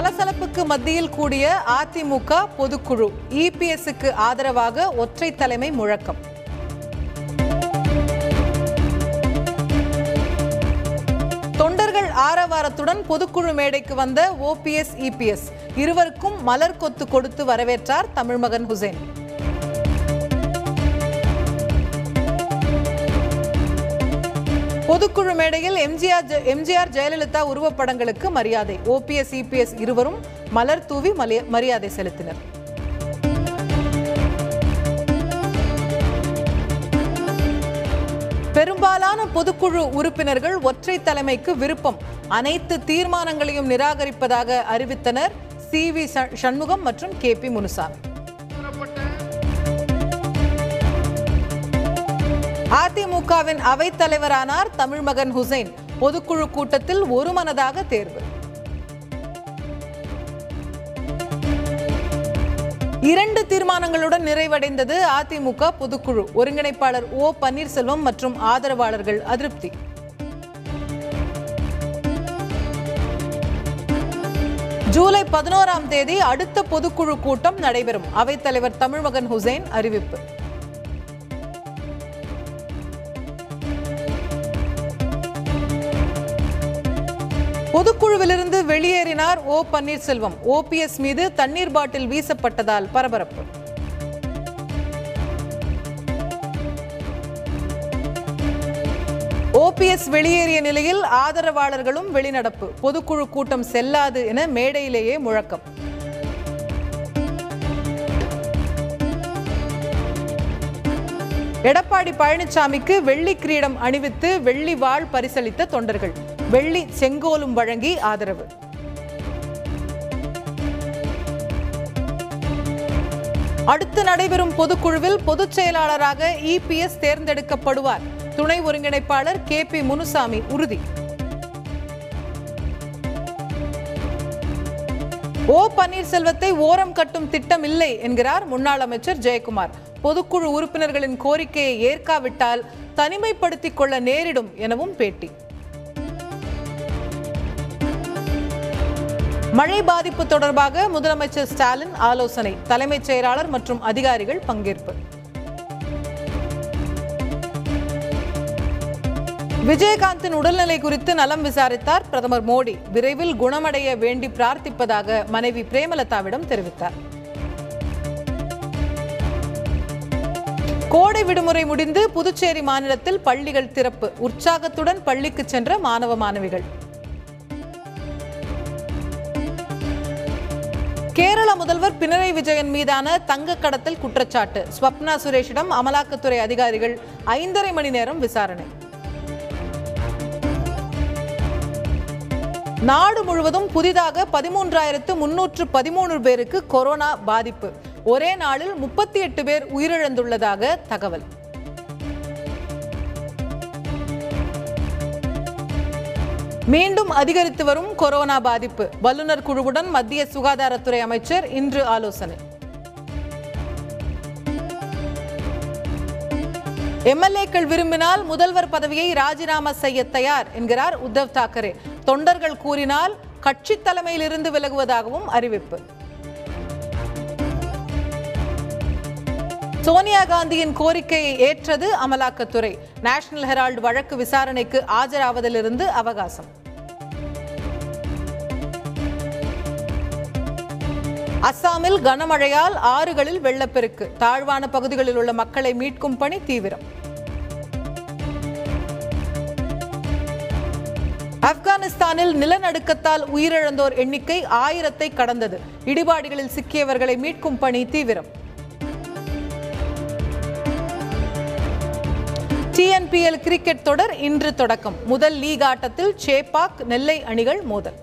சலசலப்புக்கு மத்தியில் கூடிய அதிமுக பொதுக்குழு இபிஎஸ்க்கு ஆதரவாக ஒற்றை தலைமை முழக்கம். தொண்டர்கள் ஆரவாரத்துடன் பொதுக்குழு மேடைக்கு வந்த ஓபிஎஸ் இபிஎஸ் இருவருக்கும் மலர் கொத்து கொடுத்து வரவேற்றார் தமிழ்மகன் ஹுசேன். பொதுக்குழு மேடையில் எம்ஜிஆர் ஜெ- எம்ஜிஆர் ஜெயலலிதா உருவப்படங்களுக்கு மரியாதை. ஓபிஎஸ் இபிஎஸ் இருவரும் மலர் தூவி மரியாதை செலுத்தினர். பெரும்பாலான பொதுக்குழு உறுப்பினர்கள் ஒற்றை தலைமைக்கு விருப்பம். அனைத்து தீர்மானங்களையும் நிராகரிப்பதாக அறிவித்தனர் சி வி சண்முகம் மற்றும் கே பி முனுசாமி. அதிமுகவின் அவைத்தலைவரானார் தமிழ்மகன் ஹுசைன். பொதுக்குழு கூட்டத்தில் ஒருமனதாக தேர்வு. இரண்டு தீர்மானங்களுடன் நிறைவடைந்தது அதிமுக பொதுக்குழு. ஒருங்கிணைப்பாளர் ஓ பன்னீர்செல்வம் மற்றும் ஆதரவாளர்கள் அதிருப்தி. ஜூலை பதினோராம் தேதி அடுத்த பொதுக்குழு கூட்டம் நடைபெறும். அவைத்தலைவர் தமிழ்மகன் ஹுசைன் அறிவிப்பு. பொதுக்குழுவிலிருந்து வெளியேறினார் ஓ பன்னீர்செல்வம். ஓபிஎஸ் மீது தண்ணீர் பாட்டில் வீசப்பட்டதால் பரபரப்பு. ஓபிஎஸ் வெளியேறிய நிலையில் ஆதரவாளர்களும் வெளிநடப்பு. பொதுக்குழு கூட்டம் செல்லாது என மேடையிலேயே முழக்கம். எடப்பாடி பழனிசாமிக்கு வெள்ளி கிரீடம் அணிவித்து வெள்ளி வாழ் பரிசளித்த தொண்டர்கள். வெள்ளி செங்கோலும் வழங்கி ஆதரவு. அடுத்து நடைபெறும் பொதுக்குழுவில் பொதுச் செயலாளராக இபிஎஸ் தேர்ந்தெடுக்கப்படுவார். துணை ஒருங்கிணைப்பாளர் கே பி முனுசாமி உறுதி. ஓ பன்னீர்செல்வத்தை ஓரம் கட்டும் திட்டம் இல்லை என்கிறார் முன்னாள் அமைச்சர் ஜெயக்குமார். பொதுக்குழு உறுப்பினர்களின் கோரிக்கையை ஏற்காவிட்டால் தனிமைப்படுத்திக் கொள்ள நேரிடும் எனவும் பேட்டி. மழை பாதிப்பு தொடர்பாக முதலமைச்சர் ஸ்டாலின் ஆலோசனை. தலைமைச் செயலாளர் மற்றும் அதிகாரிகள் பங்கேற்பு. விஜயகாந்தின் உடல்நிலை குறித்து நலம் விசாரித்தார் பிரதமர் மோடி. விரைவில் குணமடைய வேண்டி பிரார்த்திப்பதாக மனைவி பிரேமலதாவிடம் தெரிவித்தார். கோடை விடுமுறை முடிந்து புதுச்சேரி மாநிலத்தில் பள்ளிகள் திறப்பு. உற்சாகத்துடன் பள்ளிக்கு சென்ற மாணவ மாணவிகள். கேரள முதல்வர் பினராயி விஜயன் மீதான தங்க கடத்தல் குற்றச்சாட்டு. ஸ்வப்னா சுரேஷிடம் அமலாக்கத்துறை அதிகாரிகள் ஐந்தரை மணி நேரம் விசாரணை. நாடு முழுவதும் புதிதாக பதிமூன்றாயிரத்து முன்னூற்று பதிமூணு பேருக்கு கொரோனா பாதிப்பு. ஒரே நாளில் முப்பத்தி எட்டு பேர் உயிரிழந்துள்ளதாக தகவல். மீண்டும் அதிகரித்து வரும் கொரோனா பாதிப்பு. வல்லுநர் குழுவுடன் மத்திய சுகாதாரத்துறை அமைச்சர் இன்று ஆலோசனை. எம்எல்ஏக்கள் விரும்பினால் முதல்வர் பதவியை ராஜினாமா செய்ய தயார் என்கிறார் உத்தவ் தாக்கரே. தொண்டர்கள் கூறினால் கட்சி தலைமையிலிருந்து விலகுவதாகவும் அறிவிப்பு. சோனியா காந்தியின் கோரிக்கையை ஏற்றது அமலாக்கத்துறை. நேஷனல் ஹெரால்டு வழக்கு விசாரணைக்கு ஆஜராவதிலிருந்து அவகாசம். அஸ்ஸாமில் கனமழையால் ஆறுகளில் வெள்ளப்பெருக்கு. தாழ்வான பகுதிகளில் உள்ள மக்களை மீட்கும் பணி தீவிரம். ஆப்கானிஸ்தானில் நிலநடுக்கத்தால் உயிரிழந்தோர் எண்ணிக்கை ஆயிரத்தை கடந்தது. இடிபாடுகளில் சிக்கியவர்களை மீட்கும் பணி தீவிரம். டிஎன்பிஎல் கிரிக்கெட் தொடர் இன்று தொடக்கம். முதல் லீக் ஆட்டத்தில் சேப்பாக் நெல்லை அணிகள் மோதல்.